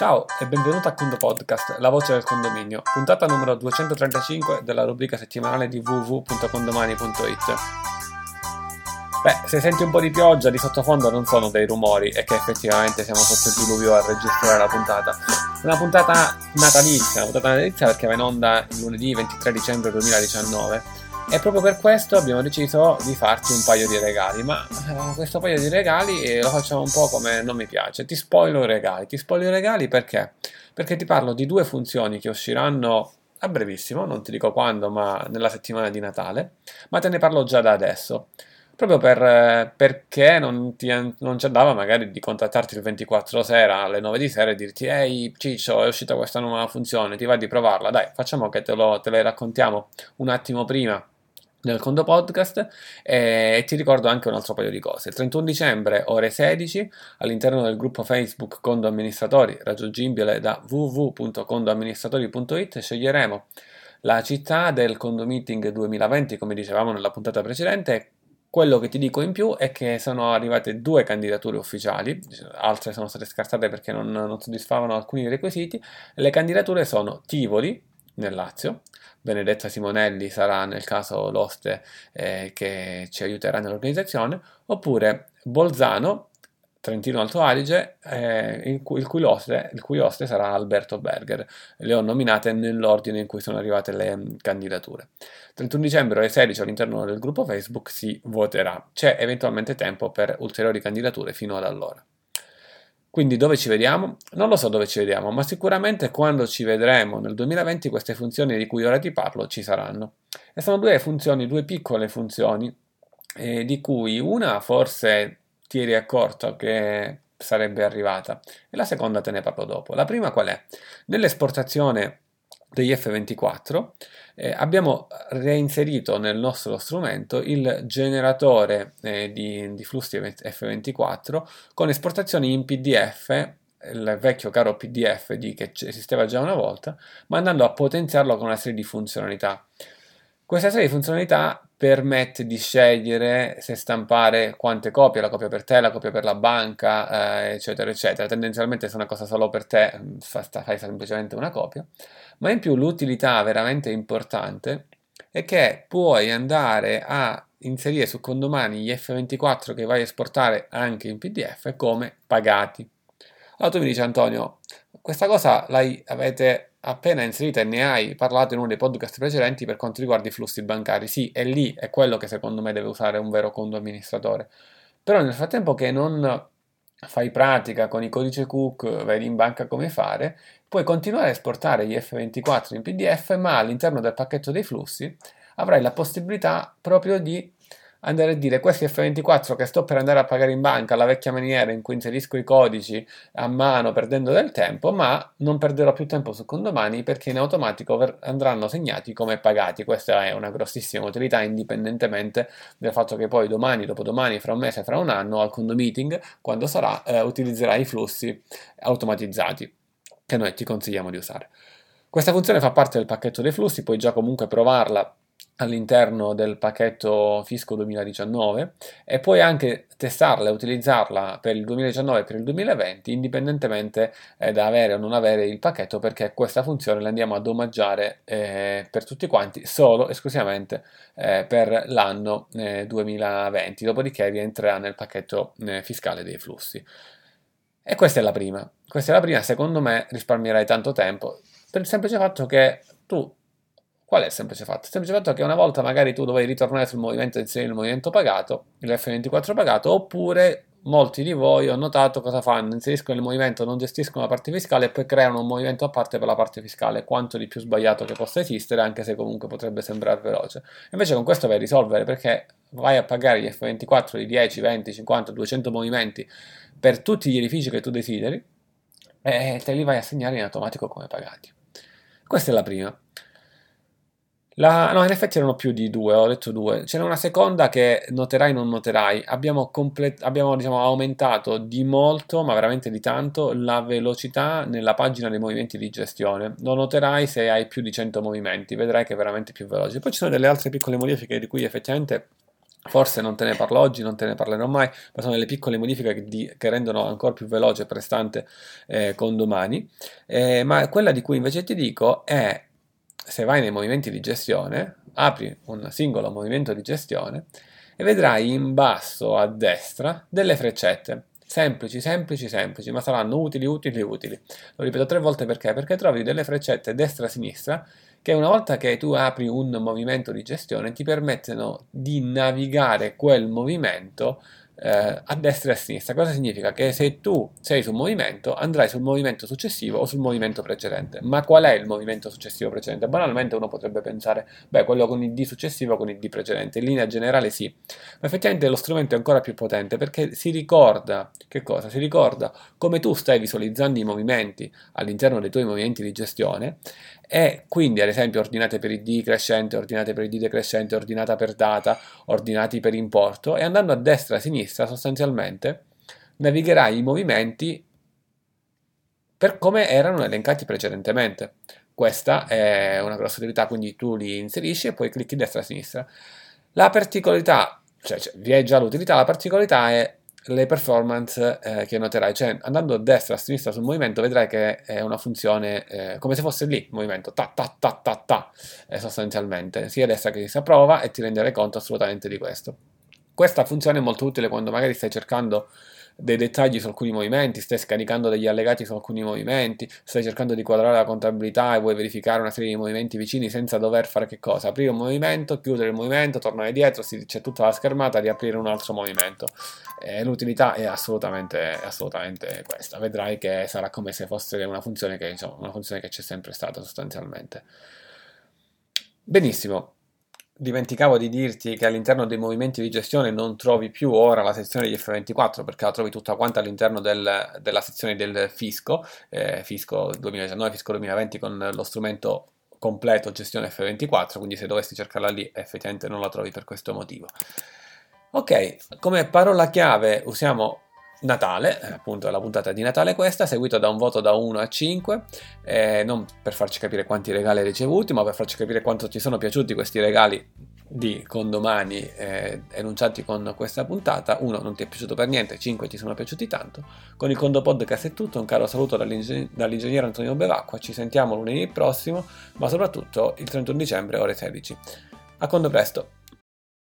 Ciao e benvenuto a Condo Podcast, la voce del condominio, puntata numero 235 della rubrica settimanale di www.condomani.it. Beh, se senti un po' di pioggia di sottofondo non sono dei rumori, è che effettivamente siamo sotto il diluvio a registrare la puntata. Una puntata natalizia, una puntata natalizia perché va in onda lunedì 23 dicembre 2019 e proprio per questo abbiamo deciso di farti un paio di regali, ma eh, questo paio di regali eh, lo facciamo un po' come non mi piace. Ti spoilo i regali. Ti spoilo i regali perché? Perché ti parlo di due funzioni che usciranno a brevissimo, non ti dico quando, ma nella settimana di Natale, ma te ne parlo già da adesso. Proprio per, eh, perché non, ti, non ci andava magari di contattarti il 24 sera alle 9 di sera e dirti ehi Ciccio è uscita questa nuova funzione, ti va di provarla? Dai, facciamo che te, lo, te le raccontiamo un attimo prima nel Condo Podcast e ti ricordo anche un altro paio di cose. Il 31 dicembre, ore 16, all'interno del gruppo Facebook Condo Amministratori, raggiungibile da www.condoamministratori.it, sceglieremo la città del Condo Meeting 2020, come dicevamo nella puntata precedente. Quello che ti dico in più è che sono arrivate due candidature ufficiali, altre sono state scartate perché non, non soddisfavano alcuni requisiti. Le candidature sono Tivoli, nel Lazio, Benedetta Simonelli sarà nel caso l'oste eh, che ci aiuterà nell'organizzazione, oppure Bolzano, Trentino Alto Adige, eh, il, cui, il, cui oste, il, cui oste, sarà Alberto Berger. Le ho nominate nell'ordine in cui sono arrivate le mh, candidature. 31 dicembre alle 16 all'interno del gruppo Facebook si voterà. C'è eventualmente tempo per ulteriori candidature fino ad allora. Quindi dove ci vediamo? Non lo so dove ci vediamo, ma sicuramente quando ci vedremo nel 2020 queste funzioni di cui ora ti parlo ci saranno. E sono due funzioni, due piccole funzioni, eh, di cui una forse ti eri accorto che sarebbe arrivata e la seconda te ne parlo dopo. La prima qual è? Nell'esportazione degli F24 eh, abbiamo reinserito nel nostro strumento il generatore eh, di, di, flussi F24 con esportazioni in PDF il vecchio caro PDF di, che esisteva già una volta, ma andando a potenziarlo con una serie di funzionalità. Questa serie di funzionalità permette di scegliere se stampare quante copie, la copia per te, la copia per la banca, eh, eccetera, eccetera. Tendenzialmente se una cosa solo per te, fai semplicemente una copia ma in più l'utilità veramente importante è che puoi andare a inserire su condomani gli F24 che vai a esportare anche in PDF come pagati. Allora tu mi dici Antonio, questa cosa l'avete appena inserita e ne hai parlato in uno dei podcast precedenti per quanto riguarda i flussi bancari. Sì, è lì, è quello che secondo me deve usare un vero conto amministratore. Però nel frattempo che non fai pratica con i codici cook, vedi in banca come fare, puoi continuare a esportare gli F24 in PDF, ma all'interno del pacchetto dei flussi avrai la possibilità proprio di andare a dire questi F24 che sto per andare a pagare in banca alla vecchia maniera in cui inserisco i codici a mano perdendo del tempo, ma non perderò più tempo su condomani perché in automatico andranno segnati come pagati. Questa è una grossissima utilità indipendentemente dal fatto che poi domani, dopodomani, fra un mese, fra un anno al condomeeting, quando sarà, eh, utilizzerai i flussi automatizzati che noi ti consigliamo di usare. Questa funzione fa parte del pacchetto dei flussi, puoi già comunque provarla all'interno del pacchetto Fisco 2019 e puoi anche testarla e utilizzarla per il 2019 e per il 2020 indipendentemente eh, da avere o non avere il pacchetto perché questa funzione la andiamo ad omaggiare eh, per tutti quanti solo esclusivamente eh, per l'anno 2020 eh, dopodiché rientrerà nel pacchetto eh, fiscale dei flussi. E questa è la prima. Questa è la prima. Secondo me risparmierai tanto tempo per il semplice fatto che tu Qual è il semplice fatto? Il semplice fatto è che una volta magari tu dovevi ritornare sul movimento e inserire il movimento pagato, il F24 pagato, oppure molti di voi ho notato cosa fanno, inseriscono il movimento, non gestiscono la parte fiscale e poi creano un movimento a parte per la parte fiscale, quanto di più sbagliato che possa esistere, anche se comunque potrebbe sembrare veloce. Invece con questo vai a risolvere perché vai a pagare gli F24 di 10, 20, 50, 200 movimenti per tutti gli edifici che tu desideri e te li vai a segnare in automatico come pagati. Questa è la prima. La, no, in effetti erano più di due, ho detto due. C'era una seconda che noterai non noterai. Abbiamo, complet- abbiamo diciamo, aumentato di molto, ma veramente di tanto, la velocità nella pagina dei movimenti di gestione. Lo noterai se hai più di 100 movimenti, vedrai che è veramente più veloce. Poi ci sono delle altre piccole modifiche di cui effettivamente Forse non te ne parlo oggi, non te ne parlerò mai, ma sono delle piccole modifiche che, di, che rendono ancora più veloce e prestante eh, con domani. Eh, ma quella di cui invece ti dico è, se vai nei movimenti di gestione, apri un singolo movimento di gestione e vedrai in basso a destra delle freccette. Semplici, semplici, semplici, ma saranno utili, utili, utili. Lo ripeto tre volte perché? Perché trovi delle freccette destra-sinistra che una volta che tu apri un movimento di gestione ti permettono di navigare quel movimento eh, a destra e a sinistra. Cosa significa? Che se tu sei sul movimento, andrai sul movimento successivo o sul movimento precedente. Ma qual è il movimento successivo precedente? Banalmente uno potrebbe pensare, beh, quello con il D successivo con il D precedente. In linea generale sì, ma effettivamente lo strumento è ancora più potente perché si ricorda, che cosa? Si ricorda come tu stai visualizzando i movimenti all'interno dei tuoi movimenti di gestione e quindi ad esempio ordinate per id crescente, ordinate per id decrescente, ordinata per data, ordinati per importo e andando a destra e a sinistra sostanzialmente navigherai i movimenti per come erano elencati precedentemente. Questa è una grossa utilità, quindi tu li inserisci e poi clicchi destra e sinistra. La particolarità, cioè, cioè vi è già l'utilità, la particolarità è le performance eh, che noterai, cioè andando a destra a sinistra sul movimento vedrai che è una funzione eh, come se fosse lì il movimento, ta ta ta ta ta, eh, sostanzialmente, sia destra che sinistra, prova e ti renderai conto assolutamente di questo. Questa funzione è molto utile quando magari stai cercando dei dettagli su alcuni movimenti, stai scaricando degli allegati su alcuni movimenti, stai cercando di quadrare la contabilità e vuoi verificare una serie di movimenti vicini senza dover fare che cosa? Aprire un movimento, chiudere il movimento, tornare dietro, c'è tutta la schermata, riaprire un altro movimento. E l'utilità è assolutamente, assolutamente, questa. Vedrai che sarà come se fosse una funzione che, insomma, una funzione che c'è sempre stata sostanzialmente. Benissimo dimenticavo di dirti che all'interno dei movimenti di gestione non trovi più ora la sezione di F24 perché la trovi tutta quanta all'interno del, della sezione del fisco, eh, fisco 2019, fisco 2020 con lo strumento completo gestione F24, quindi se dovessi cercarla lì effettivamente non la trovi per questo motivo. Ok, come parola chiave usiamo Natale, eh, appunto la puntata di Natale questa, seguito da un voto da 1 a 5, eh, non per farci capire quanti regali hai ricevuti, ma per farci capire quanto ti sono piaciuti questi regali di condomani eh, enunciati con questa puntata. 1 non ti è piaciuto per niente, 5 ti sono piaciuti tanto. Con il Condo Podcast è tutto, un caro saluto dall'ingeg- dall'ingegnere Antonio Bevacqua, ci sentiamo lunedì prossimo, ma soprattutto il 31 dicembre ore 16. A quando presto!